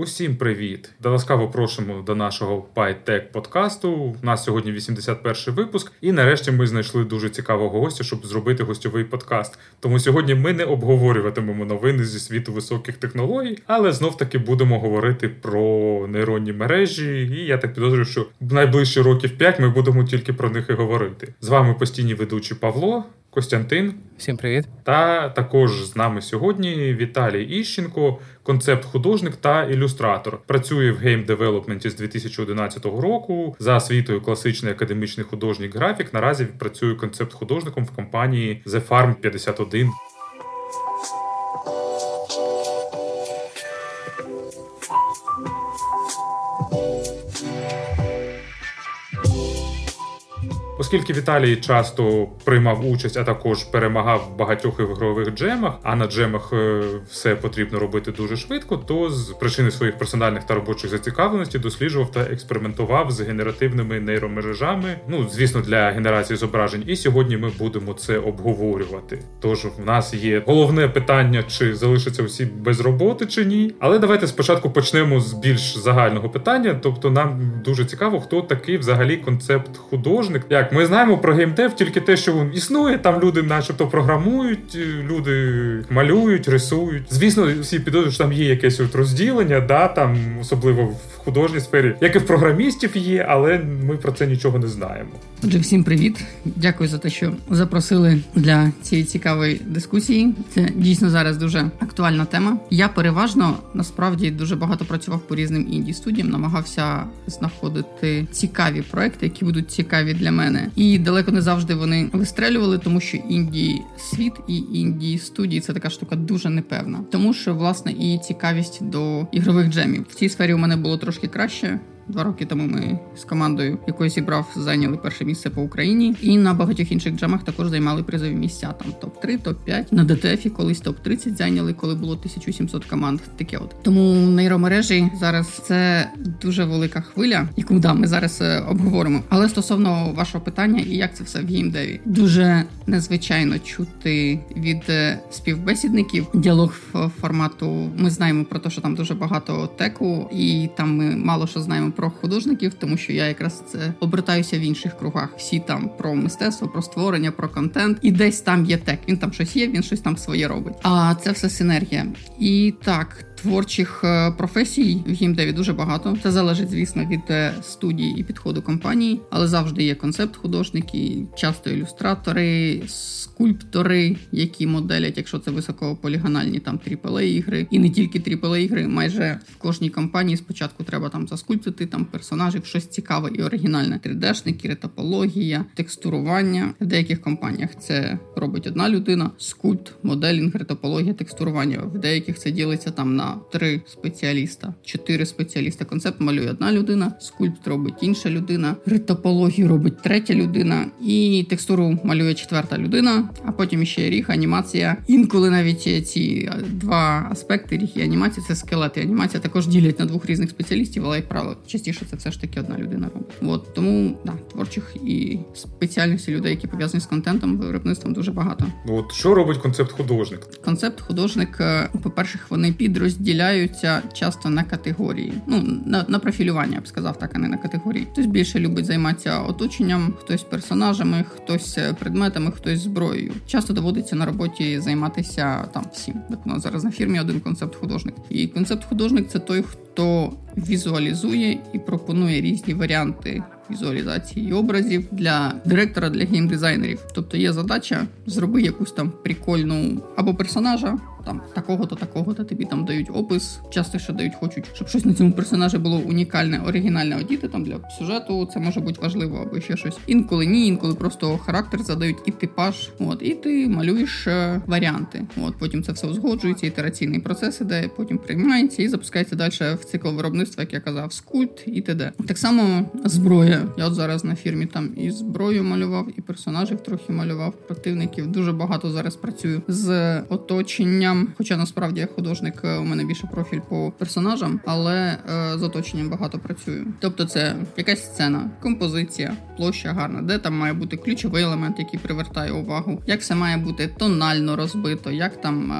Усім привіт! Та ласкаво просимо до нашого PyTech подкасту. У нас сьогодні 81 випуск, і нарешті ми знайшли дуже цікавого гостя, щоб зробити гостьовий подкаст. Тому сьогодні ми не обговорюватимемо новини зі світу високих технологій, але знов таки будемо говорити про нейронні мережі. І я так підозрюю, що в найближчі років 5 ми будемо тільки про них і говорити. З вами постійні ведучі Павло. Костянтин. Всім привіт. Та також з нами сьогодні Віталій Іщенко, концепт-художник та ілюстратор. Працює в гейм-девелопменті з 2011 року. За освітою класичний академічний художник графік. Наразі працює концепт-художником в компанії The Farm 51. Оскільки Віталій часто приймав участь, а також перемагав в багатьох ігрових джемах, а на джемах е, все потрібно робити дуже швидко, то з причини своїх персональних та робочих зацікавленостей досліджував та експериментував з генеративними нейромережами. Ну звісно, для генерації зображень. І сьогодні ми будемо це обговорювати. Тож в нас є головне питання, чи залишаться всі без роботи, чи ні. Але давайте спочатку почнемо з більш загального питання. Тобто, нам дуже цікаво, хто такий взагалі концепт художник. як так, ми знаємо про геймдев тільки те, що він існує. Там люди, начебто, програмують, е, люди малюють, рисують. Звісно, всі підозрюють, що там є якесь от розділення, да, там особливо в художній сфері, як і в програмістів є, але ми про це нічого не знаємо. Отже, всім привіт. Дякую за те, що запросили для цієї цікавої дискусії. Це дійсно зараз дуже актуальна тема. Я переважно насправді дуже багато працював по різним інді студіям, намагався знаходити цікаві проекти, які будуть цікаві для мене. І далеко не завжди вони вистрелювали, тому що інді світ і інді студії це така штука дуже непевна. Тому що власне і цікавість до ігрових джемів в цій сфері у мене було трошки краще. Два роки тому ми з командою, якою зібрав, зайняли перше місце по Україні, і на багатьох інших джамах також займали призові місця. Там топ 3 топ 5 на DTF і колись топ 30 зайняли, коли було 1700 команд. Таке от тому нейромережі зараз це дуже велика хвиля, яку да ми зараз е, обговоримо. Але стосовно вашого питання, і як це все в геймдеві, дуже незвичайно чути від е, співбесідників діалог формату. Ми знаємо про те, що там дуже багато теку, і там ми мало що знаємо про художників, тому що я якраз це обертаюся в інших кругах. Всі там про мистецтво, про створення, про контент, і десь там є тек. Він там щось є, він щось там своє робить. А це все синергія. І так, Творчих е, професій в геймдеві дуже багато. Це залежить, звісно, від е, студії і підходу компанії, але завжди є концепт художники, часто ілюстратори, скульптори, які моделять, якщо це високополігональні там aaa ігри, і не тільки aaa ігри. Майже в кожній компанії спочатку треба там заскульптити там персонажів, щось цікаве і оригінальне. 3D-шники, ретопологія, текстурування. В деяких компаніях це робить одна людина: скульпт, моделінг, ретопологія, текстурування. В деяких це ділиться там на три спеціаліста, чотири спеціаліста. Концепт малює одна людина, скульпт робить інша людина, ретопологію робить третя людина, і текстуру малює четверта людина. А потім ще ріг, анімація. Інколи навіть ці два аспекти ріг і анімації це скелет і анімація також ділять на двох різних спеціалістів, але як правило, частіше це все ж таки одна людина робить. От тому да, творчих і спеціальностей людей, які пов'язані з контентом, виробництвом дуже багато. От що робить концепт художник? Концепт художник, е, по перше, вони підрозділи розділяються часто на категорії. Ну на на профілювання я б сказав, так а не на категорії. Хтось більше любить займатися оточенням, хтось персонажами, хтось е, предметами, хтось зброєю. Часто доводиться на роботі займатися там всім. Так у зараз на фірмі один концепт художник. І концепт художник це той, хто візуалізує і пропонує різні варіанти візуалізації образів для директора, для геймдизайнерів. Тобто є задача зроби якусь там прикольну або персонажа, там такого-то, такого-то тобі там дають опис. Часто що дають, хочуть, щоб щось на цьому персонажі було унікальне, оригінальне одіти там для сюжету. Це може бути важливо або ще щось. Інколи ні, інколи просто характер задають і типаж. От і ти малюєш е, варіанти. От потім це все узгоджується, ітераційний процес іде, потім приймається і запускається далі в цикл виробництва, як я казав, скульпт і т.д. Так само зброя. Я от зараз на фірмі там і зброю малював, і персонажів трохи малював. Противників дуже багато зараз працюю з оточенням художникам, хоча насправді я художник, у мене більше профіль по персонажам, але з оточенням багато працюю. Тобто, це якась сцена, композиція, площа гарна, де там має бути ключовий елемент, який привертає увагу, як все має бути тонально розбито, як там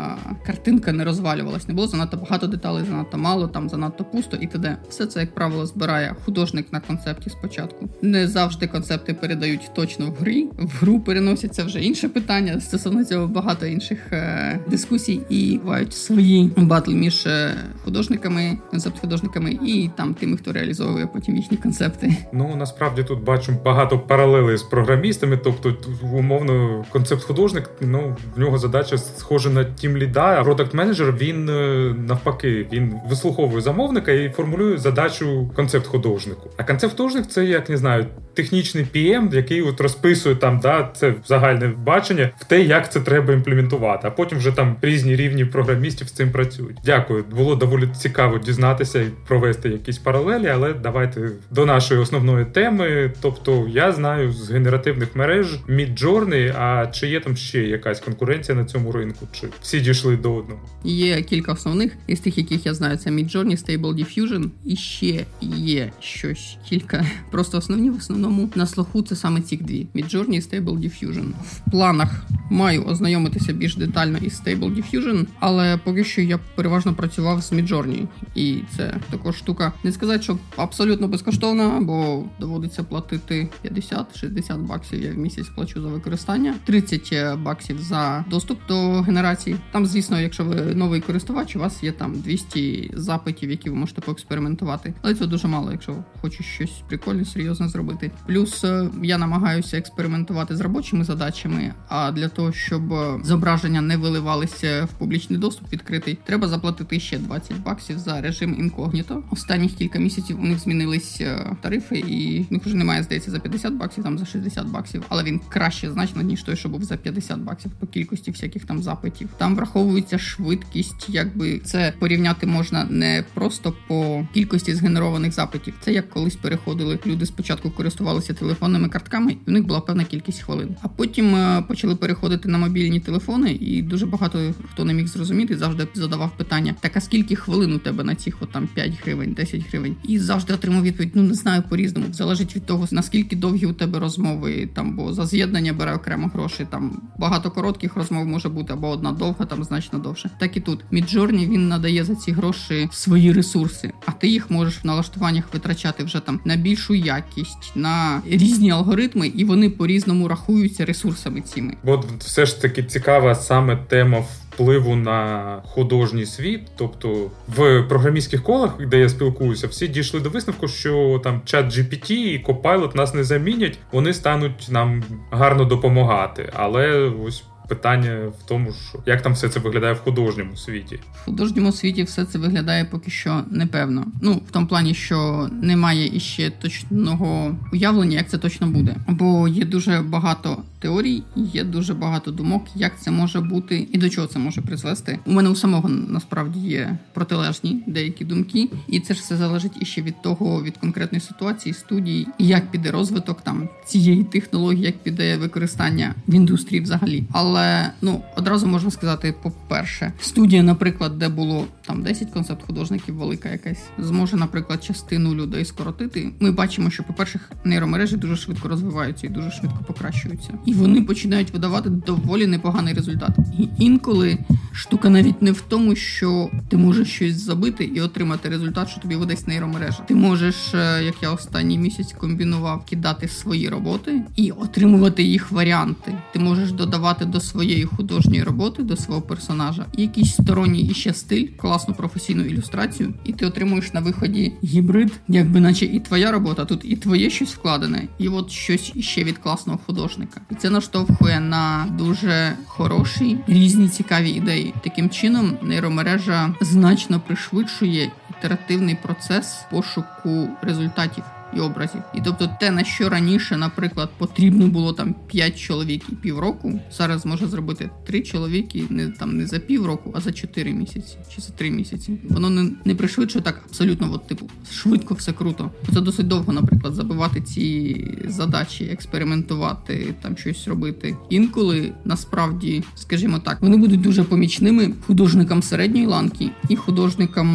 картинка не розвалювалась, не було занадто багато деталей, занадто мало, там занадто пусто і т.д. Все це, як правило, збирає художник на концепті спочатку. Не завжди концепти передають точно в грі. В гру переносяться вже інше питання. Стосовно цього багато інших е- дискусій і бувають свої батли між е, художниками, концепт-художниками і там тими, хто реалізовує потім їхні концепти. Ну насправді тут бачимо багато паралелей з програмістами, тобто умовно концепт-художник, ну в нього задача схожа на тім ліда, а продакт менеджер він е, навпаки він вислуховує замовника і формулює задачу концепт-художнику. А концепт-художник це як не знаю технічний PM, який от розписує там, да, це загальне бачення в те, як це треба імплементувати. А потім вже там різні рівні програмістів з цим працюють. Дякую, було доволі цікаво дізнатися і провести якісь паралелі, але давайте до нашої основної теми. Тобто, я знаю з генеративних мереж Midjourney, а чи є там ще якась конкуренція на цьому ринку? Чи всі дійшли до одного? Є кілька основних із тих, яких я знаю, це Midjourney, Stable Diffusion, і ще є щось кілька. Просто основні в основному на слуху це саме ці дві: Midjourney і Stable Diffusion. В планах маю ознайомитися більш детально із Stable Diffusion, але поки що я переважно працював з Midjourney. І це також штука. Не сказати, що абсолютно безкоштовна, бо доводиться платити 50-60 баксів. Я в місяць плачу за використання, 30 баксів за доступ до генерації. Там, звісно, якщо ви новий користувач, у вас є там 200 запитів, які ви можете поекспериментувати. Але це дуже мало, якщо хочеш щось прикольне, серйозне зробити. Плюс е, я намагаюся експериментувати з робочими задачами. А для того, щоб е, зображення не виливалися в публічний доступ відкритий, треба заплатити ще 20 баксів за режим інкогніто. Останніх кілька місяців у них змінились е, тарифи, і в них вже немає здається за 50 баксів, там за 60 баксів. Але він краще значно ніж той, що був за 50 баксів по кількості всяких там запитів. Там враховується швидкість, якби це порівняти можна не просто по кількості згенерованих запитів. Це як колись переходили люди спочатку користувалися телефонними картками, і у них була певна кількість хвилин. А потім е, почали переходити на мобільні телефони, і дуже багато хто не міг зрозуміти, завжди задавав питання: так а скільки хвилин у тебе на цих от там 5 гривень, 10 гривень? І завжди отримав відповідь: ну не знаю по різному. Залежить від того, наскільки довгі у тебе розмови, там бо за з'єднання бере окремо гроші. Там багато коротких розмов може бути, або одна довга, там значно довше. Так і тут Midjourney він надає за ці гроші свої ресурси, а ти їх можеш в налаштуваннях витрачати вже там на більшу якість. на різні алгоритми, і вони по різному рахуються ресурсами цими. Бо все ж таки цікава саме тема впливу на художній світ. Тобто в програмістських колах, де я спілкуюся, всі дійшли до висновку, що там чат GPT і Copilot нас не замінять, вони стануть нам гарно допомагати. Але ось питання в тому, що як там все це виглядає в художньому світі. В художньому світі все це виглядає поки що непевно. Ну в тому плані, що немає іще точного уявлення, як це точно буде. Бо є дуже багато теорій, є дуже багато думок, як це може бути і до чого це може призвести. У мене у самого насправді є протилежні деякі думки, і це ж все залежить іще від того, від конкретної ситуації, студії, як піде розвиток там цієї технології, як піде використання в індустрії взагалі. Але але ну одразу можна сказати, по-перше, студія, наприклад, де було там 10 концепт художників, велика якась, зможе, наприклад, частину людей скоротити. Ми бачимо, що, по-перше, нейромережі дуже швидко розвиваються і дуже швидко покращуються, і вони починають видавати доволі непоганий результат. І інколи штука навіть не в тому, що ти можеш щось забити і отримати результат, що тобі видасть нейромережа. Ти можеш, е, як я останній місяць комбінував, кидати свої роботи і отримувати їх варіанти. Ти можеш додавати до своєї художньої роботи, до свого персонажа, якийсь сторонній іще стиль, класну професійну ілюстрацію, і ти отримуєш на виході гібрид, якби наче і твоя робота, тут і твоє щось вкладене, і от щось іще від класного художника. І це наштовхує на дуже хороші різні цікаві ідеї. Таким чином, нейромережа значно пришвидшує ітеративний процес пошуку результатів і образів. І тобто, те, на що раніше, наприклад, потрібно було там 5 чоловік і півроку, зараз може зробити 3 чоловіки не там не за півроку, а за 4 місяці чи за 3 місяці. Воно не не пришвидшує так абсолютно, от, типу, швидко все круто. Це досить довго, наприклад, забивати ці задачі, експериментувати, там щось робити. Інколи насправді, скажімо так, вони будуть дуже помічними художникам середньої ланки і художникам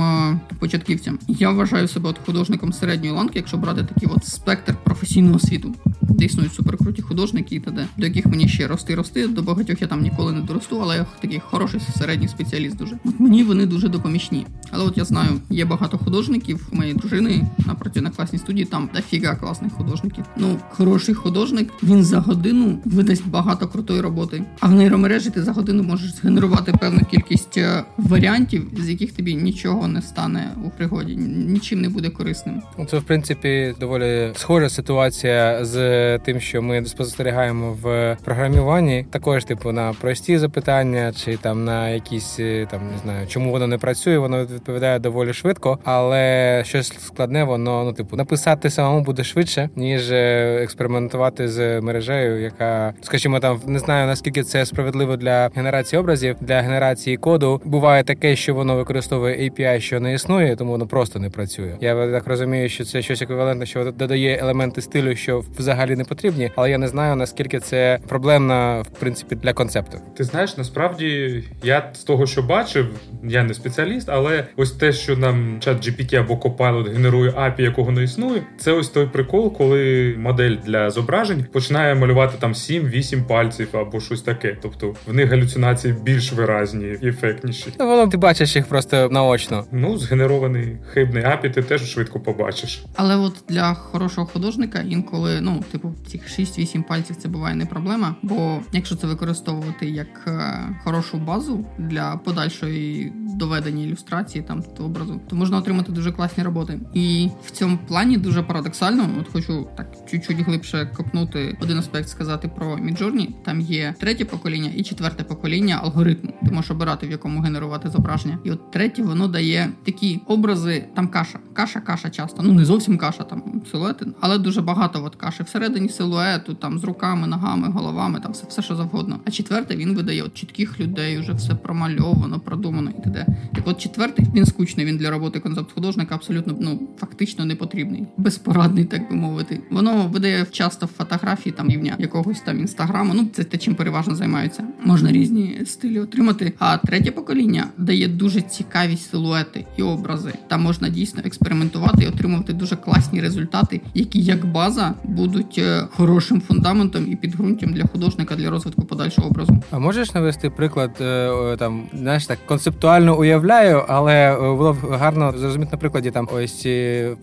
початківцям. Я вважаю себе от художником середньої ланки, якщо брати такий от спектр професійного світу, де існують суперкруті художники і т.д., до яких мені ще рости рости. До багатьох я там ніколи не доросту, але я такий хороший середній спеціаліст. Дуже от мені вони дуже допомічні. Але от я знаю, є багато художників. У моєї дружини на працює на класній студії. Там дофіга класних художників. Ну хороший художник. Він за годину видасть багато крутої роботи. А в нейромережі ти за годину можеш згенерувати певну кількість е, варіантів, з яких тобі нічого не стане у пригоді, нічим не буде корисним. Ну, це в принципі доволі схожа ситуація з тим, що ми спостерігаємо в програмуванні. Також, типу, на прості запитання, чи там на якісь е, там не знаю, чому воно не працює, воно відповідає доволі швидко, але щось складне, воно ну типу написати самому буде швидше, ніж е, експериментувати з мережею, яка, скажімо, там не знаю наскільки це справедливо для генерації образів, для генерації коду. Буває таке, що воно використовує API, що не існує, тому воно просто не працює. Я так розумію, що це щось еквівалентне, що додає елементи стилю, що взагалі не потрібні, але я не знаю наскільки це проблемна в принципі для концепту. Ти знаєш, насправді я з того, що бачив, я не спеціаліст, але ось те, що нам чат GPT або Copilot генерує API, якого не існує, це ось той прикол, коли модель для зображень починає малювати там 7-8 пальців або щось таке. Тобто в них галюцинації більш виразні і ефектніші. Ну, воно ти бачиш їх просто наочно. Ну, згенерований хибний API ти теж швидко побачиш. Але от для хорошого художника інколи, ну, типу, цих 6-8 пальців це буває не проблема. Бо якщо це використовувати як е, хорошу базу для подальшої доведення ілюстрації там до образу, то можна отримати дуже класні роботи. І в цьому плані дуже парадоксально. От хочу так чуть-чуть глибше копнути один аспект, сказати про Midjourney. Там є третє покоління і четверте покоління алгоритму. Ти можеш обирати в якому генерувати зображення. І от третє воно дає такі образи. Там каша, каша, каша часто. Ну не зовсім каша, там силуети, але дуже багато от каші всередині силуету, там з руками, ногами, головами, там все, все що завгодно. А четверте він видає от чітких людей, вже все промальовано, продумано і т.д. Так от четвертий він скучний. Він для роботи концепт художника абсолютно ну фактично не потрібний, безпорадний, так би мовити. Воно видає часто фотографії там рівня якогось там інстаграму. Ну це те, чим переважно займаються. Можна різні стилі отримати. А третє покоління дає дуже цікаві силуети і образи. Там можна дійсно експериментувати і отримувати дуже класні результати, які як база будуть е, хорошим фундаментом і підґрунтям для художника для розвитку подальшого образу. А можеш навести приклад е, там, знаєш, так концептуально уявляю, але е, було б гарно зрозуміти на прикладі там ось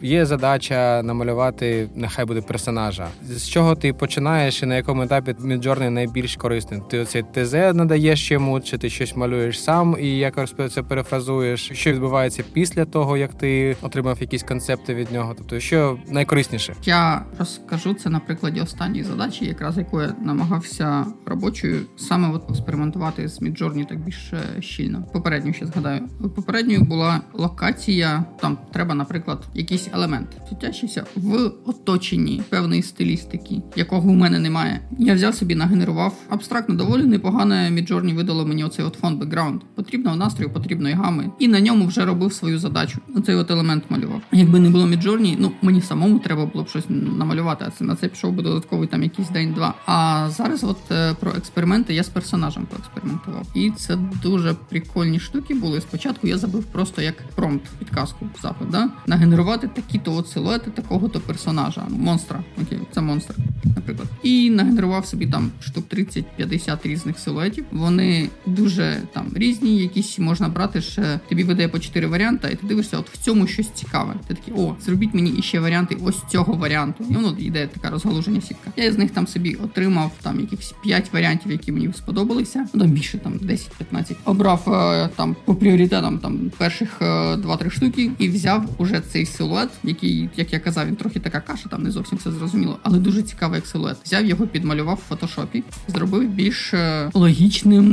є задача намалювати, нехай буде персонажа. З чого ти починаєш і на якому етапі Midjourney найбільш корисний? Ти оцей ТЗ надаєш йому, чи ти щось малюєш сам і якось це перефразуєш? Що відбувається після того, як ти отримав якісь концепти від нього? Тобто, що найкорисніше? Я розкажу це на прикладі останньої задачі, якраз яку я намагався робочою саме от експериментувати з Midjourney так більш щільно. Попередньо ще згадаю. Попередньою була локація. Там треба, наприклад, якийсь елемент світящийся в оточенні певної стилістики, якого у мене немає. Я взяв собі, нагенерував абстрактно доволі непогане Midjourney видало мені оцей от фон бекграунд. Потрібного настрою, потрібної гами, і на ньому вже робив свою задачу. Оцей от елемент малював. Якби не було Midjourney, ну мені самому треба було б щось намалювати. А це на це пішов би додатковий там якийсь день-два. А зараз, от е, про експерименти, я з персонажем поекспериментував, і це дуже прикольні штуки були. Спочатку я забив просто як промпт підказку запит, да? нагенерувати такі-то от силуети такого-то персонажа, монстра. Окей, це монстр, наприклад. І нагенерував собі там штук 30-50 різних силуетів. Вони дуже там різні, якісь можна брати ще тобі видає по 4 варіанти, і ти дивишся, от в цьому щось цікаве. Ти такий, о, зробіть мені іще варіанти ось цього варіанту. І воно йде така розгалуження сітка. Я з них там собі отримав там якихось 5 варіантів, які мені сподобалися. Ну там більше там 10-15. Обрав е, там по пріоритетам там перших 2-3 е, штуки і взяв уже цей силует, який, як я казав, він трохи така каша, там не зовсім все зрозуміло, але дуже цікавий як силует. Взяв його, підмалював в фотошопі, зробив більш е, логічним,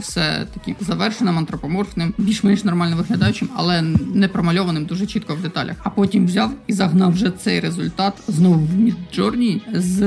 все таким завершеним, антропоморфним, більш-менш нормально виглядаючим, але не промальованим дуже чітко в деталях. А потім взяв і загнав вже цей результат знову в Midjourney з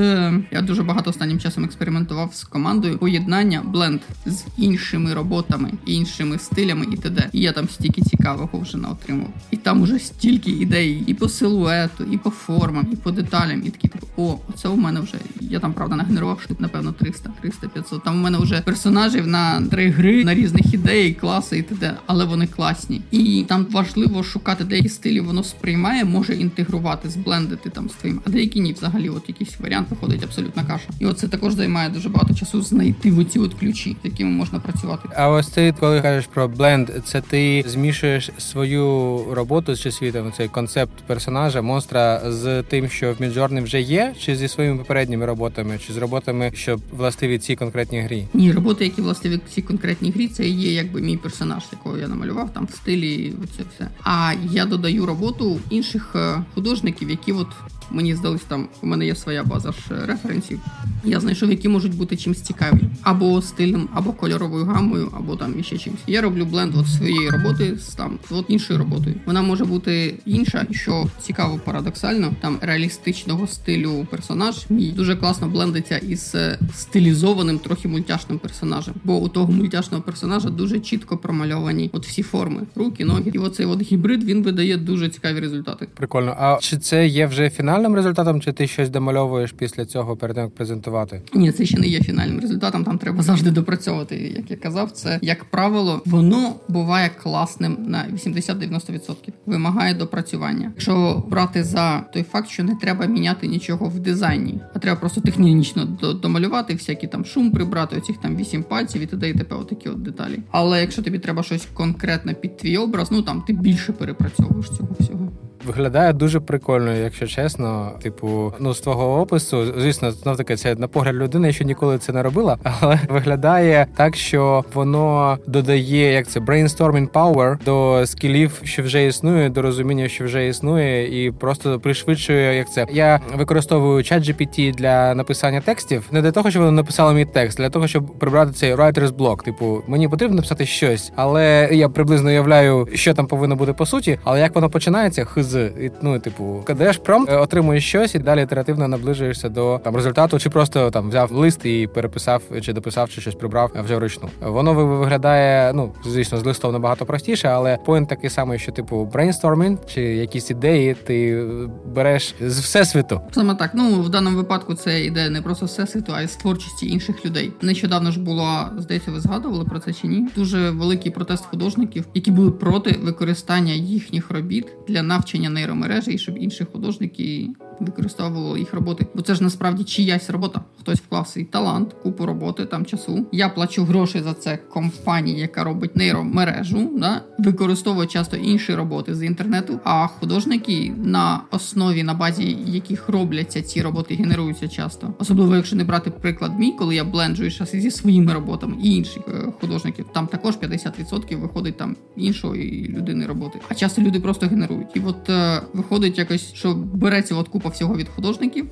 я дуже багато останнім часом експериментував з командою поєднання бленд з іншими роботами, іншими стилями і т.д. І я там стільки цікавого вже наотримав. І там уже стільки ідей і по силуету, і по формам, і по деталям, і такі типу, о, це у мене вже. Я там правда нагенерував штук, напевно, 300, 300, 500. Там у мене вже персонажів на три гри на різних ідей, класи і т.д. Але вони класні. І там важливо шукати деякі стилі, воно сприймає, може інтегрувати, зблендити там з твоїм, а деякі ні, взагалі, якийсь варіант виходить абсолютна каша. І оце також займає дуже багато часу знайти оці от ключі, з якими можна працювати. А ось ти, коли кажеш про бленд, це ти змішуєш свою роботу з світом, цей концепт персонажа, монстра з тим, що в Midjourney вже є, чи зі своїми попередніми роботами, чи з роботами, що властиві цій конкретній грі? Ні, роботи, які властиві цій конкретній грі, це є якби мій персонаж, якого я намалював там в стилі. Оце все. А я додаю роботу інших е, художників, які от Мені здалось, там у мене є своя база ж референсів. Я знайшов, які можуть бути чимось цікаві, або стильним, або кольоровою гамою, або там іще чимось. Я роблю бленд от своєї роботи з там от іншою роботою. Вона може бути інша, що цікаво, парадоксально. Там реалістичного стилю персонаж мій дуже класно блендиться із е, стилізованим, трохи мультяшним персонажем. Бо у того мультяшного персонажа дуже чітко промальовані от всі форми, руки, ноги. І оцей от гібрид він видає дуже цікаві результати. Прикольно. А чи це є вже фінал? Фінальним результатом, чи ти щось домальовуєш після цього перед тим як презентувати? Ні, це ще не є фінальним результатом. Там треба завжди допрацьовувати. Як я казав, це як правило, воно буває класним на 80-90%. Вимагає допрацювання. Якщо брати за той факт, що не треба міняти нічого в дизайні, а треба просто технічно домалювати, всякі там шум прибрати, оцих там вісім пальців і т.д. і т.п. отакі от деталі. Але якщо тобі треба щось конкретне під твій образ, ну там ти більше перепрацьовуєш цього всього. Виглядає дуже прикольно, якщо чесно. Типу, ну з твого опису, звісно, знов таки це на погляд людини, що ніколи це не робила, але виглядає так, що воно додає як це brainstorming power до скілів, що вже існує, до розуміння, що вже існує, і просто пришвидшує як це. Я використовую чат GPT для написання текстів, не для того, щоб воно написало мій текст, для того, щоб прибрати цей writer's block. Типу, мені потрібно написати щось, але я приблизно уявляю, що там повинно бути по суті, але як воно починається, хз з ну, типу, кидаєш промпт, е, отримуєш щось і далі ітеративно наближуєшся до там результату, чи просто там взяв лист і переписав, чи дописав, чи щось прибрав вже вручну. Воно виглядає, ну звісно, з листом набагато простіше, але point такий самий, що типу брейнстормінг чи якісь ідеї, ти береш з всесвіту. Саме так. Ну в даному випадку це ідея не просто всесвіту, а й з творчості інших людей. Нещодавно ж було здається, ви згадували про це чи ні? Дуже великий протест художників, які були проти використання їхніх робіт для навчання створення нейромережі, і щоб інші художники використовували їх роботи. Бо це ж насправді чиясь робота. Хтось вклав свій талант, купу роботи, там часу. Я плачу гроші за це компанії, яка робить нейромережу, да? використовує часто інші роботи з інтернету. А художники на основі, на базі яких робляться ці роботи, генеруються часто. Особливо, якщо не брати приклад мій, коли я бленджую щас зі своїми роботами і інших е, художників, там також 50% виходить там іншої людини роботи. А часто люди просто генерують. І от виходить якось, що береться от купа всього від художників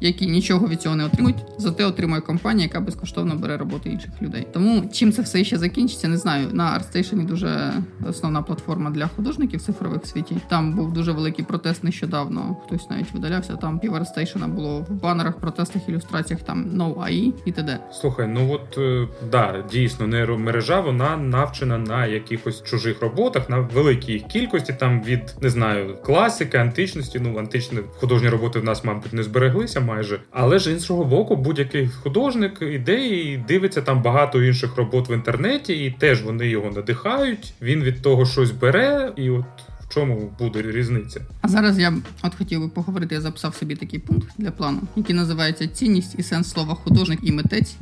які нічого від цього не отримують, зате отримує компанія, яка безкоштовно бере роботи інших людей. Тому чим це все ще закінчиться, не знаю. На ArtStation дуже основна платформа для художників цифрових в світі. Там був дуже великий протест нещодавно. Хтось навіть видалявся. Там пів ArtStation було в банерах, протестах, ілюстраціях. Там No AI і т.д. Слухай, ну от е, да, дійсно нейромережа, вона навчена на якихось чужих роботах, на великій кількості. Там від не знаю класики, античності. Ну античні художні роботи в нас, мабуть, не збереглися майже. Але ж іншого боку, будь-який художник іде і дивиться там багато інших робот в інтернеті, і теж вони його надихають. Він від того щось бере, і от. В чому буде різниця? А зараз я от хотів би поговорити. Я записав собі такий пункт для плану, який називається цінність і сенс слова художник і митець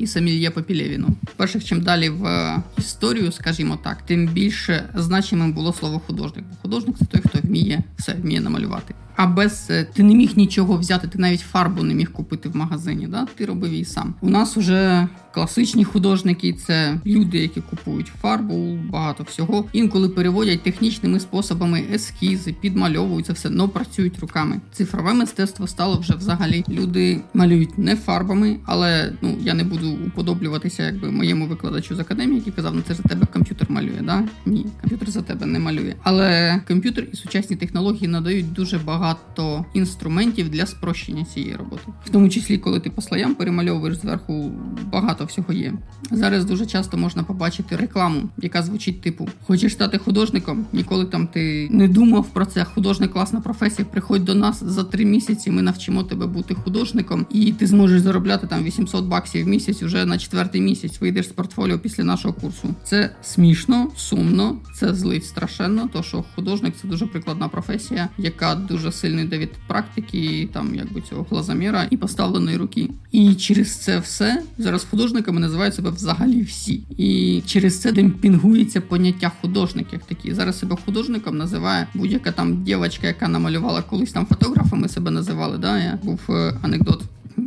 і Самільє Попілєвіну. Перших, чим далі в історію, скажімо так, тим більше значимим було слово художник. Бо художник це той, хто вміє все вміє намалювати. А без е, ти не міг нічого взяти, ти навіть фарбу не міг купити в магазині. Да? Ти робив її сам. У нас уже класичні художники це люди, які купують фарбу, багато всього. Інколи переводять технічними способами ескізи, підмальовують це все, але працюють руками. Цифрове мистецтво стало вже взагалі. Люди малюють не фарбами, але ну я не буду уподоблюватися, якби моєму викладачу з академії, який казав, ну це за тебе комп'ютер малює. Да? Ні, комп'ютер за тебе не малює. Але комп'ютер і сучасні технології надають дуже багато інструментів для спрощення цієї роботи, в тому числі, коли ти по слоям перемальовуєш зверху багато всього є. Зараз дуже часто можна побачити рекламу, яка звучить типу: Хочеш стати художником? Ніколи там ти не думав про це. Художник класна професія. Приходь до нас за три місяці. Ми навчимо тебе бути художником, і ти зможеш заробляти там 800 баксів в місяць уже на четвертий місяць. Вийдеш з портфоліо після нашого курсу. Це смішно, сумно, це злить страшенно. То що художник це дуже прикладна професія, яка дуже сильно йде від практики, там якби цього глазоміра і поставленої руки. І через це все зараз художниками називають себе взагалі всі. І через це демпінгується поняття художник як такі. Зараз себе художником називає будь-яка там дівчинка, яка намалювала колись там фотографами себе називали. Да, я був е, анекдот.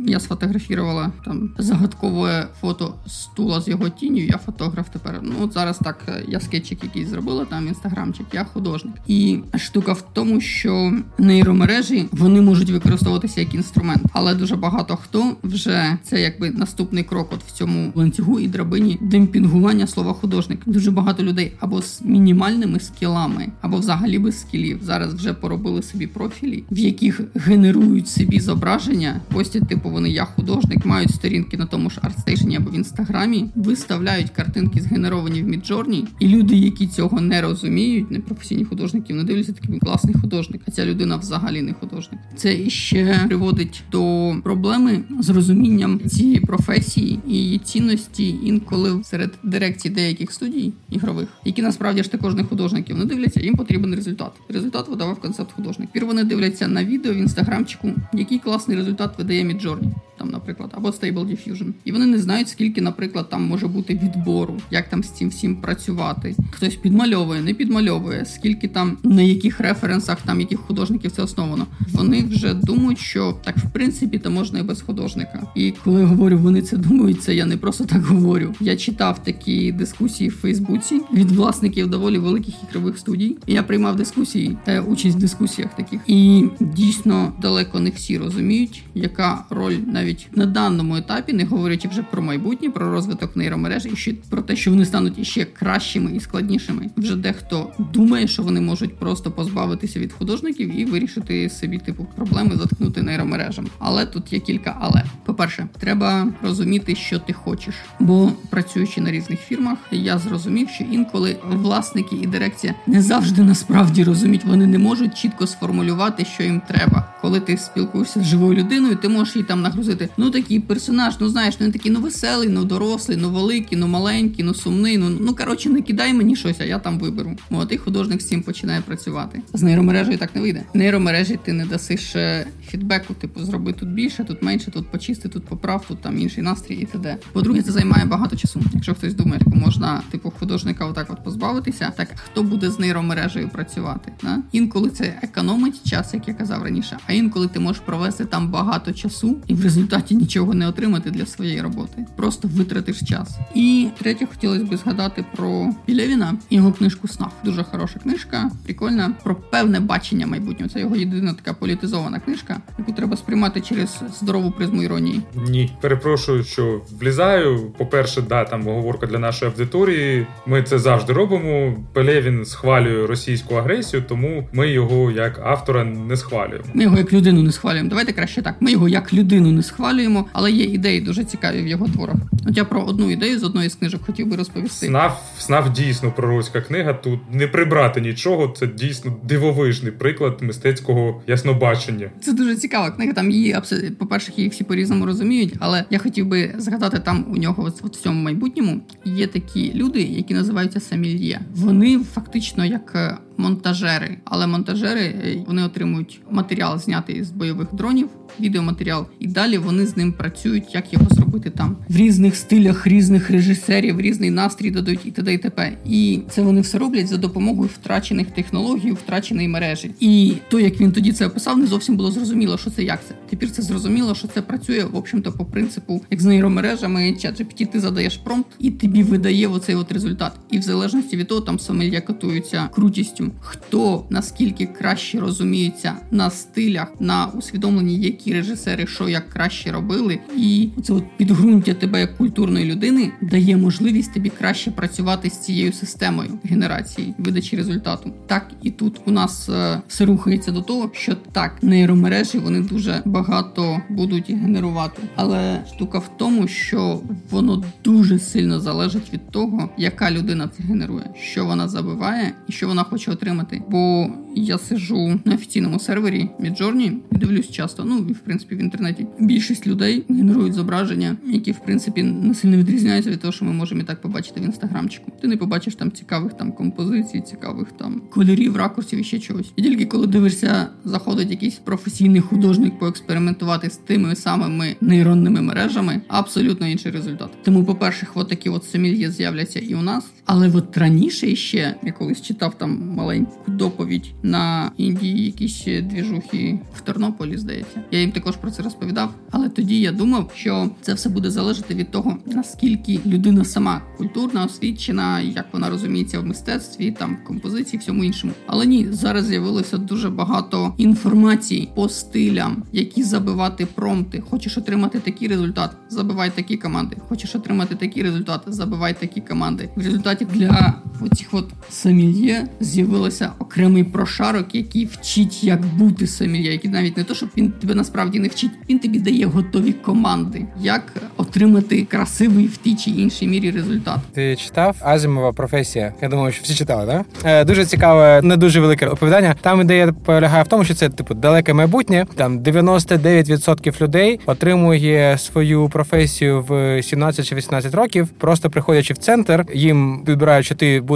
Я сфотографувала там загадкове фото стула з його тінню. Я фотограф тепер. Ну от зараз так е, я скетчик якийсь зробила там інстаграмчик, я художник. І штука в тому, що нейромережі вони можуть використовуватися як інструмент, але дуже багато хто вже це якби наступний крок от в цьому ланцюгу і драбині демпінгування слова художник. Дуже багато людей або з мінімальними скілами, або взагалі без скілів. Зараз вже поробили собі профілі, в яких генерують собі зображення, постять типу вони я художник, мають сторінки на тому ж ArtStation або в інстаграмі, виставляють картинки, згенеровані в Midjourney, і люди, які цього не розуміють, не професійні художники, вони дивляться такий класний художник, а ця людина взагалі не художник. Це ще приводить до проблеми з розумінням цієї професії і її цінності інколи серед дирекцій деяких студій ігрових, які насправді ж також не художники. Вони дивляться, їм потрібен результат. Результат видавав концепт художник. Пір вони дивляться на відео в інстаграмчику, який класний результат видає Midjourney Señor там, наприклад, або Stable Diffusion. І вони не знають, скільки, наприклад, там може бути відбору, як там з цим всім працювати. Хтось підмальовує, не підмальовує, скільки там на яких референсах, там яких художників це основано. Вони вже думають, що так в принципі то можна і без художника. І коли я говорю, вони це думають, це я не просто так говорю. Я читав такі дискусії в Фейсбуці від власників доволі великих ігрових студій. І я приймав дискусії, та участь в дискусіях таких. І дійсно далеко не всі розуміють, яка роль навіть навіть на даному етапі, не говорячи вже про майбутнє, про розвиток нейромереж і ще про те, що вони стануть іще кращими і складнішими. Вже дехто думає, що вони можуть просто позбавитися від художників і вирішити собі типу проблеми заткнути нейромережам. Але тут є кілька. Але по-перше, треба розуміти, що ти хочеш. Бо працюючи на різних фірмах, я зрозумів, що інколи власники і дирекція не завжди насправді розуміють, вони не можуть чітко сформулювати, що їм треба. Коли ти спілкуєшся з живою людиною, ти можеш її там нагрузити бути ну такий персонаж, ну знаєш, ну такий ну веселий, ну дорослий, ну великий, ну маленький, ну сумний. Ну ну коротше, не кидай мені щось, а я там виберу. От і художник з цим починає працювати. З нейромережею так не вийде. Нейромережі ти не дасиш е, фідбеку, типу зроби тут більше, тут менше, тут почисти, тут поправ, тут там інший настрій і т.д. По-друге, це займає багато часу. Якщо хтось думає, як можна типу художника отак от позбавитися, так хто буде з нейромережею працювати? Да? Інколи це економить час, як я казав раніше, а інколи ти можеш провести там багато часу і в результаті результаті нічого не отримати для своєї роботи. Просто витратиш час. І третє, хотілося б згадати про Пілєвіна його книжку Снав. Дуже хороша книжка, прикольна, про певне бачення майбутнього. Це його єдина така політизована книжка, яку треба сприймати через здорову призму іронії. Ні, перепрошую, що влізаю. По-перше, да, там оговорка для нашої аудиторії. Ми це завжди робимо. Пелевін схвалює російську агресію, тому ми його як автора не схвалюємо. Ми його як людину не схвалюємо. Давайте краще так. Ми його як людину не схвалюємо схвалюємо, але є ідеї дуже цікаві в його творах. От я про одну ідею з одної з книжок хотів би розповісти. Снав снав дійсно пророцька книга. Тут не прибрати нічого. Це дійсно дивовижний приклад мистецького яснобачення. Це дуже цікава книга. Там її по перше, її всі по різному розуміють, але я хотів би згадати там у нього от в цьому майбутньому є такі люди, які називаються самільє. Вони фактично як е, монтажери. Але монтажери е, вони отримують матеріал, знятий з бойових дронів, відеоматеріал, і далі вони з ним працюють, як його зробити там в різних стилях, різних режисерів, різний настрій дадуть і т.д. і т.п. І це вони все роблять за допомогою втрачених технологій, втраченої мережі. І то, як він тоді це описав, не зовсім було зрозуміло, що це як це. Тепер це зрозуміло, що це працює в общем-то по принципу, як з нейромережами, ChatGPT, ти задаєш промпт, і тобі видає оцей от результат. І в залежності від того, там сомельє катуються крутістю, хто наскільки краще розуміється на стилях, на усвідомленні, які режисери що як краще робили, і це от підґрунтя тебе як культурної людини дає можливість тобі краще працювати з цією системою генерації видачі результату. Так і тут у нас е, все рухається до того, що так нейромережі вони дуже багато будуть генерувати, але штука в тому, що воно дуже сильно залежить від того, яка людина це генерує, що вона забиває і що вона хоче отримати. Бо я сижу на офіційному сервері Midjourney і дивлюсь часто. Ну і в принципі в інтернеті більшість людей генерують зображення, які в принципі не сильно відрізняються від того, що ми можемо і так побачити в інстаграмчику. Ти не побачиш там цікавих там композицій, цікавих там кольорів, ракурсів і ще чогось. І тільки коли дивишся, заходить якийсь професійний художник поекспериментувати з тими самими нейронними мережами, абсолютно інший результат. Тому, по перше, от такі от семільє з'являться і у нас. Але от раніше ще я колись читав там маленьку доповідь на Індії, якісь двіжухи в Тернополі, здається. Я їм також про це розповідав. Але тоді я думав, що це все буде залежати від того, наскільки людина сама культурна, освічена, як вона розуміється в мистецтві, там в композиції, всьому іншому. Але ні, зараз з'явилося дуже багато інформації по стилям, які забивати промпти. Хочеш отримати такий результат, забивай такі команди. Хочеш отримати такий результат, забивай такі команди. В результаті для оцих от самільє з'явилося окремий прошарок, який вчить, як бути самільє, який навіть не то, щоб він тебе насправді не вчить, він тобі дає готові команди, як отримати красивий в тій чи іншій мірі результат. Ти читав Азімова професія? Я думаю, що всі читали, так? Е, дуже цікаве, не дуже велике оповідання. Там ідея полягає в тому, що це типу далеке майбутнє. Там 99% людей отримує свою професію в 17 чи 18 років, просто приходячи в центр, їм підбирають, що ти будеш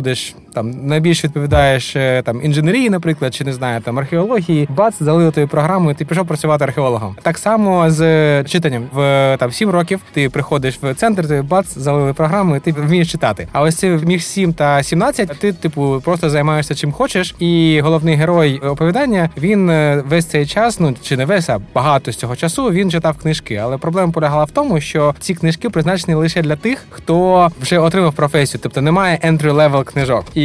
там найбільш відповідаєш е, там інженерії, наприклад, чи не знаю, там археології, бац, залили тою програмою, ти пішов працювати археологом. Так само з читанням в там 7 років ти приходиш в центр, ти бац, залили програму, і ти вмієш читати. А ось це між 7 та 17 ти, типу, просто займаєшся чим хочеш, і головний герой оповідання він е, весь цей час, ну чи не весь, а багато з цього часу він читав книжки. Але проблема полягала в тому, що ці книжки призначені лише для тих, хто вже отримав професію, тобто немає entry level книжок. І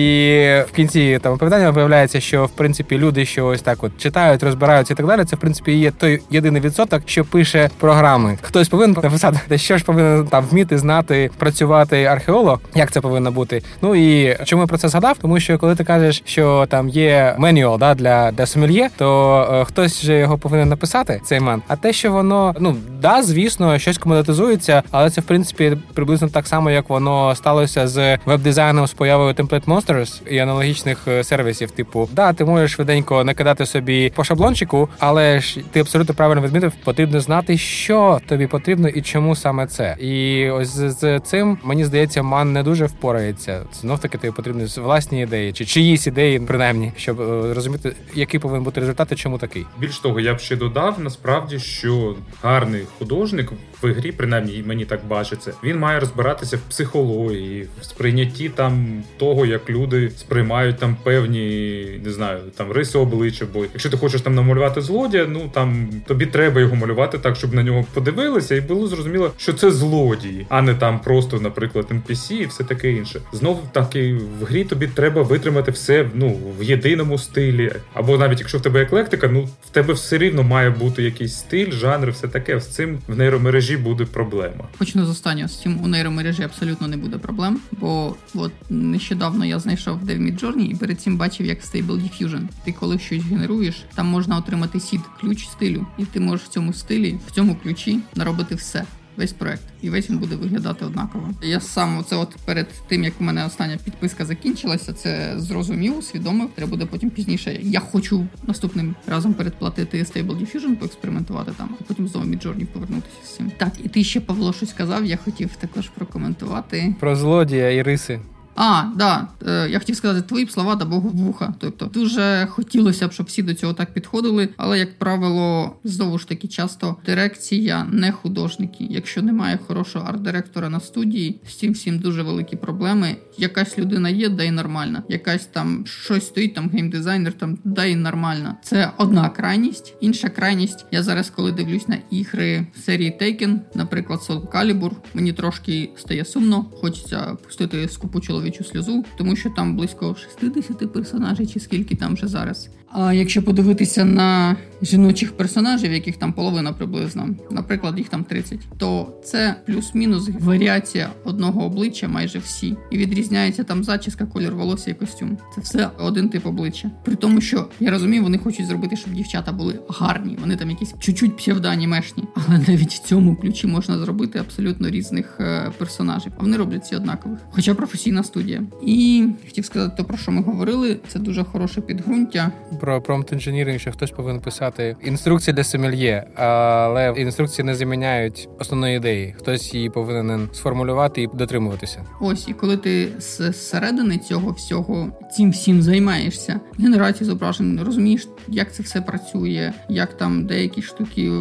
в кінці там оповідання виявляється, що в принципі люди, що ось так от читають, розбираються і так далі. Це в принципі є той єдиний відсоток, що пише програми. Хтось повинен написати, що ж повинен там вміти знати, працювати археолог, як це повинно бути. Ну і чому я про це згадав? Тому що коли ти кажеш, що там є менюал да, для для сомельє, то е, хтось же його повинен написати, цей ман. А те, що воно ну да, звісно, щось комодатизується, але це в принципі приблизно так само, як воно сталося з веб-дизайном з появою Template Monsters і аналогічних е, сервісів. Типу, да, ти можеш швиденько накидати собі по шаблончику, але ж ти абсолютно правильно відмітив, потрібно знати, що тобі потрібно і чому саме це. І ось з, з цим мені здається, ман не дуже впорається. Знов таки тобі потрібні власні ідеї, чи чиїсь ідеї, принаймні, щоб е, розуміти, який повинен бути результат і чому такий. Більш того, я б ще додав насправді, що гарний художник в ігрі, принаймні мені так бачиться, він має розбиратися в психології, в сприйнятті там того, як люди сприймають там певні, не знаю, там риси обличчя. Бо якщо ти хочеш там намалювати злодія, ну там тобі треба його малювати так, щоб на нього подивилися, і було зрозуміло, що це злодії, а не там просто, наприклад, NPC і все таке інше. Знову таки в грі тобі треба витримати все ну в єдиному стилі, або навіть якщо в тебе еклектика, ну в тебе все рівно має бути якийсь стиль, жанр, все таке. З цим в нейромережі буде проблема. Почну з останнього з цим у нейромережі абсолютно не буде проблем, бо от нещодавно я знайшов де в Midjourney і перед цим бачив, як Stable Diffusion. Ти коли щось генеруєш, там можна отримати сід, ключ стилю, і ти можеш в цьому стилі, в цьому ключі наробити все. Весь проект, і весь він буде виглядати однаково. Я сам оце, от перед тим як у мене остання підписка закінчилася, це зрозумів, усвідомив. Треба буде потім пізніше. Я хочу наступним разом передплатити Stable Diffusion, поекспериментувати там, а потім знову Midjourney повернутися з цим. Так, і ти ще Павло щось сказав. Я хотів також прокоментувати про злодія і риси. А, да, е, я хотів сказати, твої б слова да Богу вуха. Тобто дуже хотілося б, щоб всі до цього так підходили, але як правило, знову ж таки, часто дирекція не художники. Якщо немає хорошого арт-директора на студії, з цим всім дуже великі проблеми. Якась людина є, да й нормальна. Якась там щось стоїть, там геймдизайнер, там да й нормальна. Це одна крайність. Інша крайність. Я зараз, коли дивлюсь на ігри серії Taken, наприклад, Soul Calibur, мені трошки стає сумно. Хочеться пустити скупу чоловічу сльозу, тому що там близько 60 персонажів, чи скільки там вже зараз. А якщо подивитися на жіночих персонажів, яких там половина приблизно, наприклад, їх там 30, то це плюс-мінус варіація одного обличчя, майже всі, і відрізняється там зачіска, колір волосся і костюм. Це все один тип обличчя. При тому, що я розумію, вони хочуть зробити, щоб дівчата були гарні. Вони там якісь чуть-чуть псевдоанімешні. але навіть в цьому ключі можна зробити абсолютно різних е, персонажів. А вони роблять всі однакових, хоча професійна студія. І хотів сказати, то про що ми говорили, це дуже хороше підґрунтя про промпт інженіринг, що хтось повинен писати інструкції для сомельє, але інструкції не заміняють основної ідеї. Хтось її повинен сформулювати і дотримуватися. Ось і коли ти з середини цього всього цим всім займаєшся, генерації зображень, розумієш, як це все працює, як там деякі штуки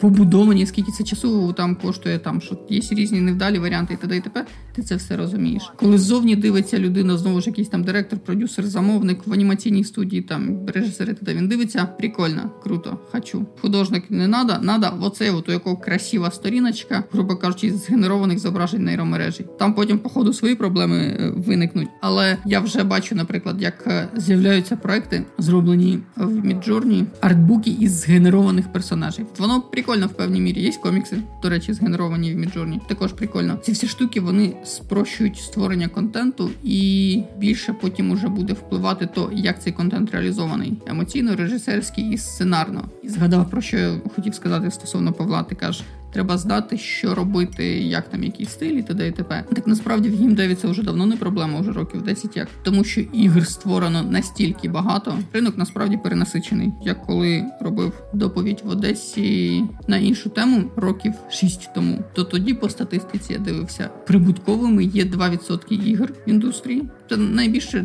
побудовані, скільки це часу там коштує, там що є різні невдалі варіанти, і т.д. і т.п., Ти це все розумієш. Коли ззовні дивиться людина, знову ж якийсь там директор, продюсер, замовник в анімаційній студії, там режисери, туди він дивиться. Прикольно, круто, хочу. Художник не надо, надо оцей от у якого красива сторіночка, грубо кажучи, з генерованих зображень нейромережі. Там потім, по ходу, свої проблеми е, виникнуть. Але я вже бачу, наприклад, як е, з'являються проекти, зроблені в Midjourney, артбуки із згенерованих персонажів. Воно прикольно в певній мірі. Є комікси, до речі, згенеровані в Midjourney. Також прикольно. Ці всі штуки вони спрощують створення контенту, і більше потім уже буде впливати то, як цей контент реалізований емоційно, режисерський і сценарно. І згадав про що я хотів сказати стосовно Павла. Ти кажеш, Треба знати, що робити, як там який стиль і т.д. і т.п. Так насправді в геймдеві це вже давно не проблема, вже років 10 як. Тому що ігр створено настільки багато, ринок насправді перенасичений. Я коли робив доповідь в Одесі на іншу тему років 6 тому, то тоді по статистиці я дивився, прибутковими є 2% ігр в індустрії. Це найбільше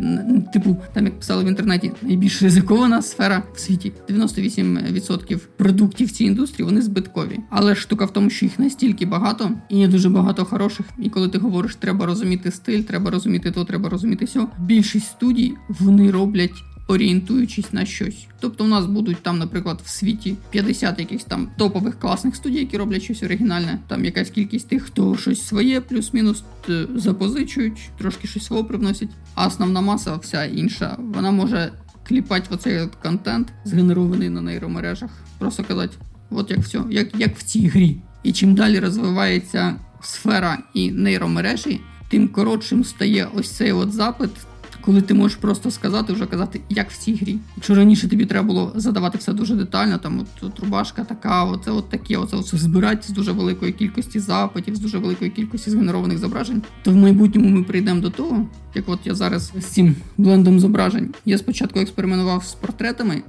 типу, там як писали в інтернеті, найбільш ризикована сфера в світі. 98% продуктів цій індустрії вони збиткові. Але штука в тому, що їх настільки багато, і є дуже багато хороших. І коли ти говориш, треба розуміти стиль, треба розуміти то, треба розуміти сьо. Більшість студій вони роблять. Орієнтуючись на щось, тобто у нас будуть там, наприклад, в світі 50 якихось там топових класних студій, які роблять щось оригінальне. Там якась кількість тих, хто щось своє, плюс-мінус е, запозичують, трошки щось своє привносять. А основна маса, вся інша, вона може кліпати оцей контент, згенерований на нейромережах. Просто казати, от як все, як, як в цій грі. І чим далі розвивається сфера і нейромережі, тим коротшим стає ось цей от запит, коли ти можеш просто сказати, вже казати, як в цій грі. Якщо раніше тобі треба було задавати все дуже детально, там от, от рубашка така, оце от таке, оце, оце збирати з дуже великої кількості запитів, з дуже великої кількості згенерованих зображень, то в майбутньому ми прийдемо до того, як от я зараз з цим блендом зображень. Я спочатку експериментував з портретами.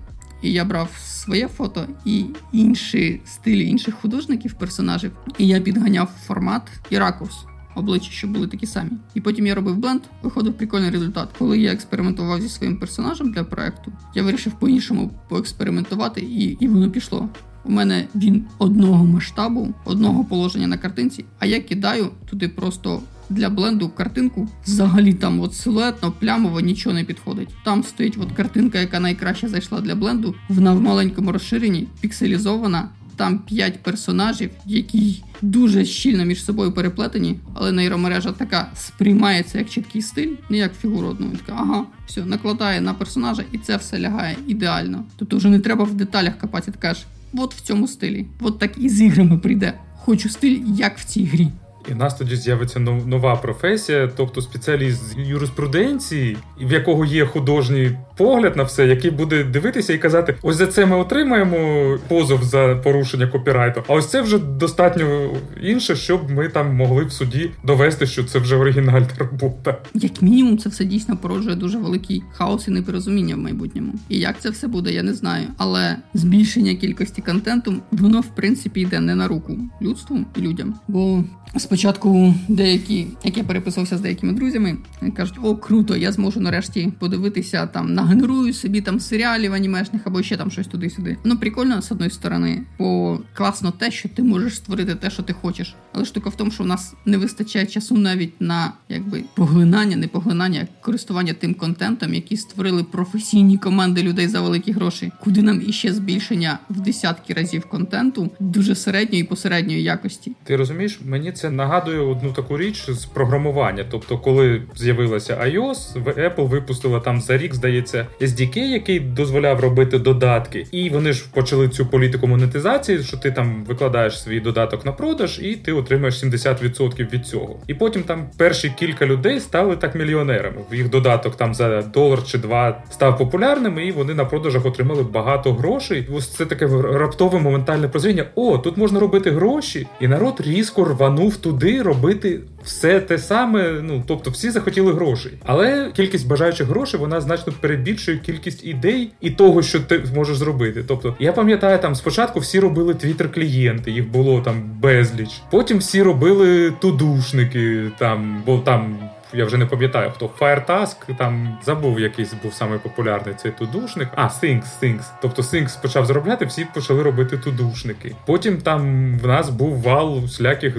І я брав своє фото і інші стилі інших художників, персонажів, і я підганяв формат і ракурс обличчя, щоб були такі самі. І потім я робив бленд, виходив прикольний результат. Коли я експериментував зі своїм персонажем для проекту, я вирішив по-іншому поекспериментувати, і, і воно пішло. У мене він одного масштабу, одного положення на картинці, а я кидаю туди просто для бленду картинку. Взагалі там от силуетно, плямово нічого не підходить. Там стоїть от картинка, яка найкраще зайшла для бленду. Вона в маленькому розширенні, пікселізована. Там п'ять персонажів, які дуже щільно між собою переплетені, але нейромережа така сприймається як чіткий стиль, не як фігуру одну. Така, ага, все, накладає на персонажа, і це все лягає ідеально. Тобто вже не треба в деталях копати, ти кажеш, от в цьому стилі, от так і з іграми прийде. Хочу стиль, як в цій грі. І в нас тоді з'явиться нова професія, тобто спеціаліст з юриспруденції, в якого є художній погляд на все, який буде дивитися і казати: ось за це ми отримаємо позов за порушення копірайту. А ось це вже достатньо інше, щоб ми там могли в суді довести, що це вже оригінальна робота. Як мінімум, це все дійсно породжує дуже великий хаос і непорозуміння в майбутньому. І як це все буде, я не знаю. Але збільшення кількості контенту воно в принципі йде не на руку людству і людям. Бо спочатку спочатку деякі, як я переписувався з деякими друзями, кажуть: о, круто, я зможу нарешті подивитися там, нагенерую собі там серіалів анімешних або ще там щось туди-сюди. Ну прикольно з одної сторони, бо класно те, що ти можеш створити те, що ти хочеш. Але штука в тому, що у нас не вистачає часу навіть на якби поглинання, не поглинання, а користування тим контентом, який створили професійні команди людей за великі гроші. Куди нам іще збільшення в десятки разів контенту дуже середньої і посередньої якості. Ти розумієш, мені це нагадує одну таку річ з програмування. Тобто, коли з'явилася iOS, Apple випустила там за рік, здається, SDK, який дозволяв робити додатки, і вони ж почали цю політику монетизації, що ти там викладаєш свій додаток на продаж, і ти отримаєш 70% від цього. І потім там перші кілька людей стали так мільйонерами. Їх додаток там за долар чи два став популярним, і вони на продажах отримали багато грошей. Ось це таке раптове моментальне прозріння. О, тут можна робити гроші, і народ різко рванув туди робити все те саме. Ну тобто, всі захотіли грошей, але кількість бажаючих грошей вона значно перебільшує кількість ідей і того, що ти можеш зробити. Тобто, я пам'ятаю, там спочатку всі робили твіттер-клієнти, їх було там безліч. Потім всі робили тудушники, там бо там я вже не пам'ятаю, хто Firetask, там забув якийсь був самий популярний цей тудушник. А, Things, Things. Тобто Things почав заробляти, всі почали робити тудушники. Потім там в нас був вал всіляких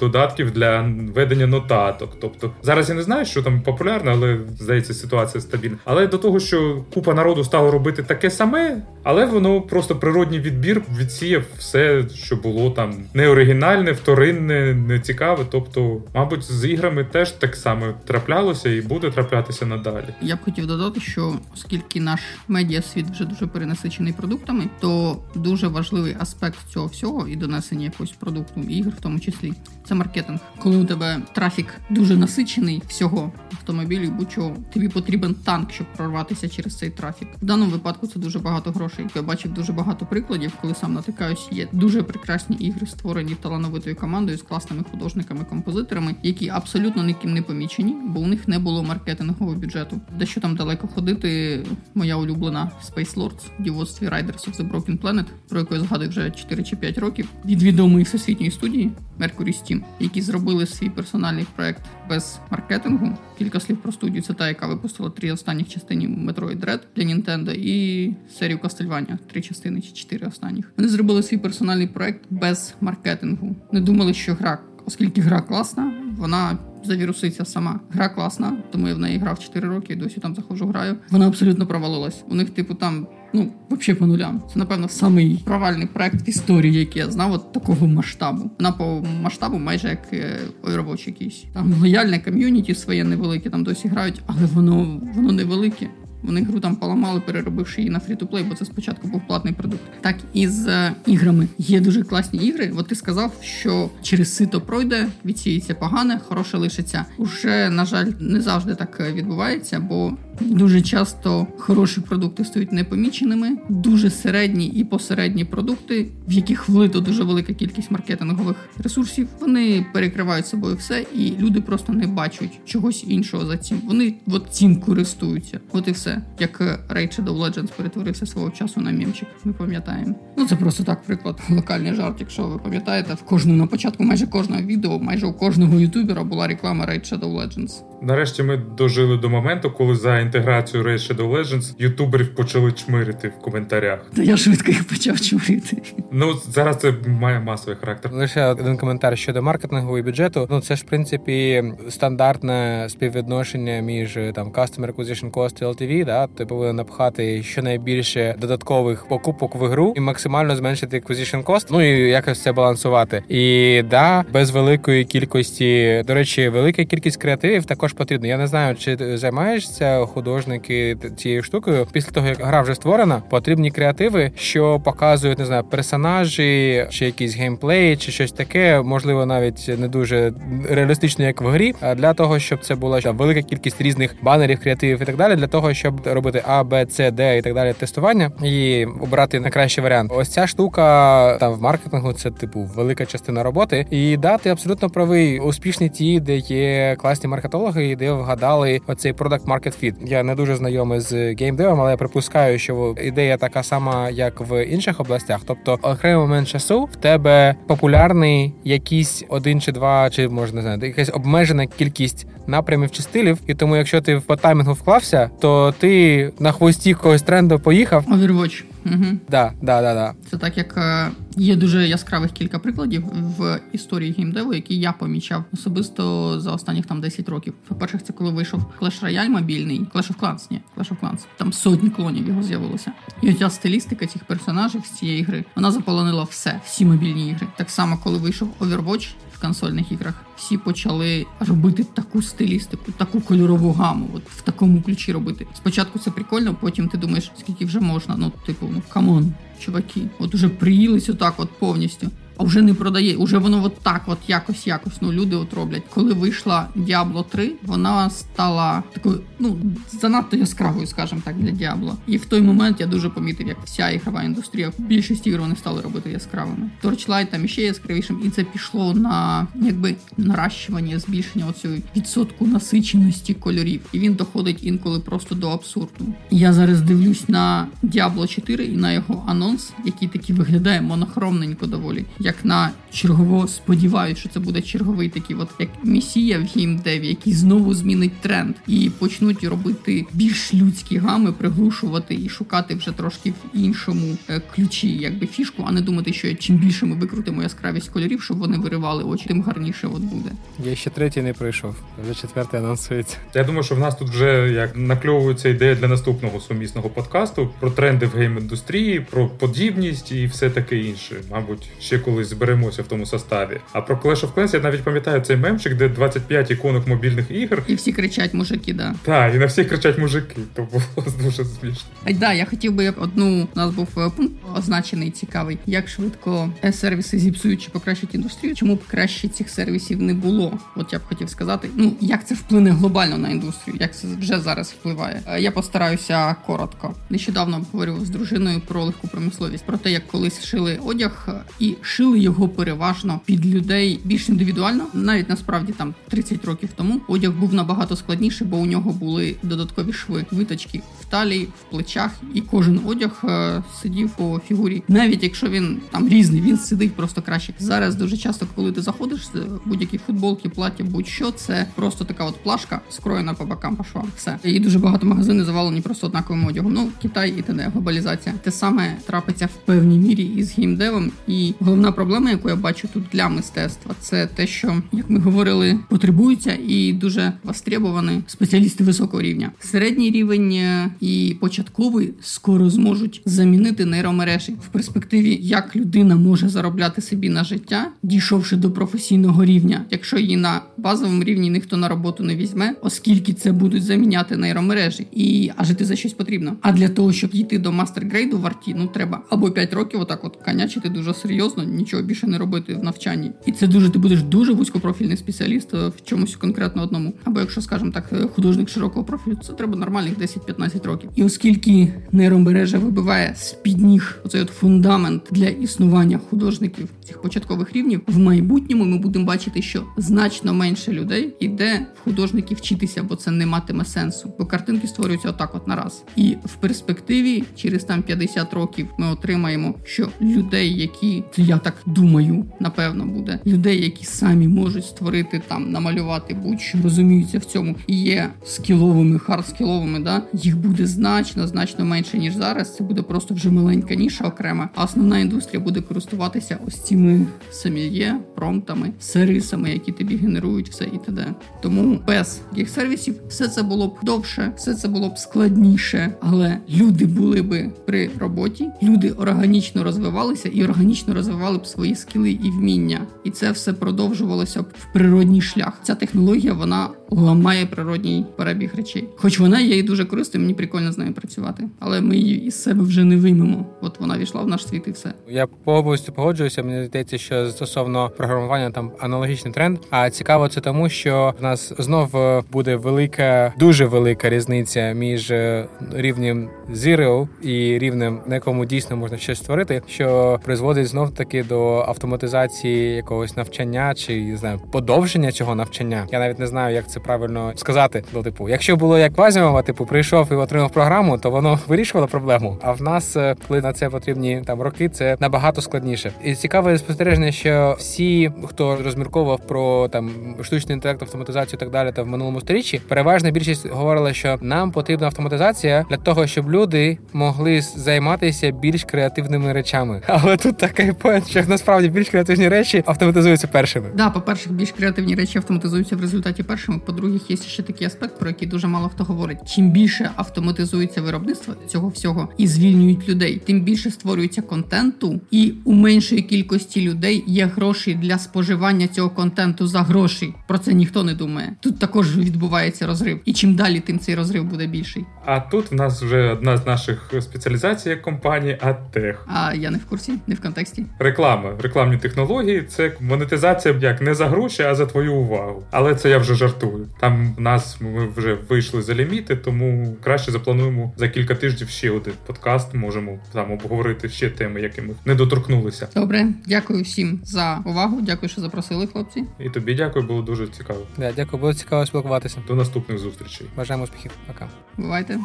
додатків для ведення нотаток. Тобто зараз я не знаю, що там популярно, але здається, ситуація стабільна. Але до того, що купа народу стало робити таке саме, але воно просто природній відбір відсіяв все, що було там неоригінальне, вторинне, нецікаве. Тобто, мабуть, з іграми теж так само траплялося і буде траплятися надалі. Я б хотів додати, що оскільки наш медіасвіт вже дуже перенасичений продуктами, то дуже важливий аспект цього всього і донесення якогось продукту ігр, в тому числі, це маркетинг. Коли у тебе трафік дуже насичений всього автомобілів, будь-чого тобі потрібен танк, щоб прорватися через цей трафік. В даному випадку це дуже багато грошей. Я бачив дуже багато прикладів, коли сам натикаюсь, є дуже прекрасні ігри, створені талановитою командою з класними художниками-композиторами, які абсолютно ніким не помічені виключені, бо у них не було маркетингового бюджету. Дещо там далеко ходити, моя улюблена Space Lords дівоцтві Riders of the Broken Planet, про яку я згадую вже 4 чи 5 років, від відомої всесвітньої студії Mercury Steam, які зробили свій персональний проект без маркетингу. Кілька слів про студію. Це та, яка випустила три останніх частини Metroid Dread для Nintendo і серію Castlevania, три частини чи чотири останніх. Вони зробили свій персональний проект без маркетингу. Не думали, що гра, оскільки гра класна, вона завіруситься сама. Гра класна, тому я в неї грав 4 роки, і досі там заходжу, граю. Вона абсолютно провалилась. У них, типу, там. Ну, взагалі по нулям. Це, напевно, самий провальний проект в історії, який я знав, от такого масштабу. Вона по масштабу майже як е, Overwatch якийсь. Там лояльне ком'юніті своє невелике, там досі грають, але воно воно невелике. Вони гру там поламали, переробивши її на фрі-то-плей, бо це спочатку був платний продукт. Так і з е, іграми є дуже класні ігри. От ти сказав, що через сито пройде, відсіється погане, хороше лишиться. Уже на жаль, не завжди так е, відбувається, бо дуже часто хороші продукти стають непоміченими. Дуже середні і посередні продукти, в яких влито дуже велика кількість маркетингових ресурсів. Вони перекривають собою все, і люди просто не бачать чогось іншого за цим. Вони от цим користуються. От і все як Raid Shadow Legends перетворився свого часу на мімчик. Ми пам'ятаємо. Ну це просто так приклад. Локальний жарт. Якщо ви пам'ятаєте, в кожному на початку майже кожного відео, майже у кожного ютубера була реклама Raid Shadow Legends. Нарешті ми дожили до моменту, коли за інтеграцію Raid Shadow Legends ютуберів почали чмирити в коментарях. Та я швидко їх почав чмирити. Ну зараз це має масовий характер. Лише один коментар щодо маркетингу і бюджету. Ну це ж в принципі стандартне співвідношення між там Customer Acquisition Cost і LTV, Да, ти повинен напхати щонайбільше додаткових покупок в ігру і максимально зменшити acquisition cost, Ну і якось це балансувати. І да, без великої кількості, до речі, велика кількість креативів також також потрібно. Я не знаю, чи займаєшся художники цією штукою. Після того як гра вже створена, потрібні креативи, що показують не знаю, персонажі, чи якийсь геймплей, чи щось таке, можливо, навіть не дуже реалістично, як в грі. А для того, щоб це була там, велика кількість різних банерів, креативів і так далі, для того, щоб робити A, B, C, D і так далі, тестування і обрати найкращий варіант. Ось ця штука там в маркетингу це типу велика частина роботи. І да, ти абсолютно правий. Успішні ті, де є класні маркетологи технології, де вгадали оцей market fit. Я не дуже знайомий з геймдевом, але я припускаю, що ідея така сама, як в інших областях. Тобто, окремий момент часу в тебе популярний якийсь один чи два, чи можна не знаю, якась обмежена кількість напрямів чи стилів. І тому, якщо ти по таймінгу вклався, то ти на хвості когось тренду поїхав. Overwatch. Угу. Да, да, да, да. Це так, як е, є дуже яскравих кілька прикладів в історії геймдеву, які я помічав особисто за останніх там 10 років. По-перше, це коли вийшов Clash Royale мобільний, Clash of Clans, ні, Clash of Clans. Там сотні клонів його з'явилося. І оця стилістика цих персонажів з цієї гри вона заполонила все, всі мобільні ігри. Так само, коли вийшов Overwatch консольних іграх, всі почали робити таку стилістику, таку кольорову гаму. От в такому ключі робити. Спочатку це прикольно, потім ти думаєш, скільки вже можна. Ну, типу, ну come on, чуваки, от уже приїлись отак, от повністю а вже не продає. Уже воно от так, от якось якось ну люди от роблять. Коли вийшла Diablo 3, вона стала такою, ну занадто яскравою, скажімо так, для Diablo. І в той момент я дуже помітив, як вся ігрова індустрія більшість ігор вони стали робити яскравими. Torchlight там іще яскравішим, і це пішло на якби наращування, збільшення оцього відсотку насиченості кольорів. І він доходить інколи просто до абсурду. Я зараз дивлюсь на Diablo 4 і на його анонс, який таки виглядає монохромненько доволі я начергово сподіваюся, що це буде черговий такий, от як месія в геймдеві, який знову змінить тренд і почнуть робити більш людські гами, приглушувати і шукати вже трошки в іншому е, ключі, якби фішку, а не думати, що чим більше ми викрутимо яскравість кольорів, щоб вони виривали очі, тим гарніше от буде. Я ще третій не прийшов, вже четвертий анонсується. Я думаю, що в нас тут вже як накльовується ідея для наступного сумісного подкасту про тренди в гейм індустрії, про подібність і все таке інше. Мабуть, ще коли колись зберемося в тому составі. А про Clash of Clans я навіть пам'ятаю цей мемчик, де 25 іконок мобільних ігор. І всі кричать мужики, да. Так, і на всіх кричать мужики. То було дуже смішно. А да, я хотів би одну у нас був е, пункт означений цікавий, як швидко сервіси зіпсують чи покращать індустрію. Чому б краще цих сервісів не було? От я б хотів сказати, ну як це вплине глобально на індустрію, як це вже зараз впливає. Е, я постараюся коротко. Нещодавно обговорював з дружиною про легку промисловість, про те, як колись шили одяг і шили шили його переважно під людей більш індивідуально. Навіть насправді там 30 років тому одяг був набагато складніший, бо у нього були додаткові шви виточки талії, в плечах, і кожен одяг е, сидів по фігурі. Навіть якщо він там різний, він сидить просто краще. Зараз дуже часто, коли ти заходиш будь-які футболки, плаття, будь-що, це просто така от плашка, скроєна по бокам по швам. Все і дуже багато магазинів завалені просто однаковим одягом. Ну Китай і т.д. глобалізація. Те саме трапиться в певній мірі із геймдевом, і головна проблема, яку я бачу тут для мистецтва, це те, що як ми говорили, потребуються і дуже востребовані спеціалісти високого рівня. Середній рівень е, і початковий скоро зможуть замінити нейромережі в перспективі, як людина може заробляти собі на життя, дійшовши до професійного рівня, якщо її на базовому рівні ніхто на роботу не візьме, оскільки це будуть заміняти нейромережі, і а жити за щось потрібно. А для того, щоб йти до мастер-грейду в арті, ну треба або 5 років, отак от конячити дуже серйозно нічого більше не робити в навчанні. І це дуже ти будеш дуже вузькопрофільний спеціаліст е, в чомусь конкретно одному. Або якщо, скажімо так, е, художник широкого профілю, це треба нормальних 10-15 років. І оскільки нейромережа вибиває з під ніг оцей от фундамент для існування художників цих початкових рівнів, в майбутньому ми будемо бачити, що значно менше людей іде в художників вчитися, бо це не матиме сенсу. Бо картинки створюються отак, от нараз. І в перспективі, через там 50 років, ми отримаємо, що людей, які я так думаю, напевно, буде людей, які самі можуть створити там, намалювати будь-що розуміються в цьому і є скіловими, хардскіловими, да їх буде значно, значно менше ніж зараз. Це буде просто вже маленька ніша окрема. А основна індустрія буде користуватися ось цими саміє, промптами, сервісами, які тобі генерують все і т.д. Тому без таких сервісів все це було б довше, все це було б складніше, але люди були би при роботі, люди органічно розвивалися і органічно розвивали б свої скіли і вміння, і це все продовжувалося б в природній шлях. Ця технологія вона ламає природній перебіг речей. Хоч вона є і дуже корисною, мені прикольно з нею працювати, але ми її із себе вже не виймемо. От вона війшла в наш світ, і все. Я повністю погоджуюся. Мені здається, що стосовно програмування там аналогічний тренд. А цікаво це тому, що в нас знов е, буде велика, дуже велика різниця між е, рівнем Zero і рівнем, на якому дійсно можна щось створити, що призводить знов таки до автоматизації якогось навчання чи не знаю подовження цього навчання. Я навіть не знаю, як це це правильно сказати. Ну, типу, якщо було як Вазімова, типу, прийшов і отримав програму, то воно вирішувало проблему. А в нас, е, коли на це потрібні там роки, це набагато складніше. І цікаве спостереження, що всі, хто розмірковував про там штучний інтелект, автоматизацію і так далі, та в минулому сторіччі, переважна більшість говорила, що нам потрібна автоматизація для того, щоб люди могли займатися більш креативними речами. Але тут такий поінт, що насправді більш креативні речі автоматизуються першими. Да, по-перше, більш креативні речі автоматизуються в результаті першими. По-друге, є ще такий аспект, про який дуже мало хто говорить. Чим більше автоматизується виробництво цього всього і звільнюють людей, тим більше створюється контенту, і у меншої кількості людей є гроші для споживання цього контенту за гроші. Про це ніхто не думає. Тут також відбувається розрив, і чим далі, тим цей розрив буде більший. А тут в нас вже одна з наших спеціалізацій як компанії АТЕХ. А я не в курсі, не в контексті. Реклама, рекламні технології це монетизація як не за гроші, а за твою увагу. Але це я вже жартую. Там в нас ми вже вийшли за ліміти, тому краще заплануємо за кілька тижнів ще один подкаст. Можемо там обговорити ще теми, які ми не доторкнулися. Добре, дякую всім за увагу. Дякую, що запросили, хлопці. І тобі дякую, було дуже цікаво. Да, дякую, було цікаво спілкуватися. До наступних зустрічей. Бажаємо успіхів. Пока. Бувайте.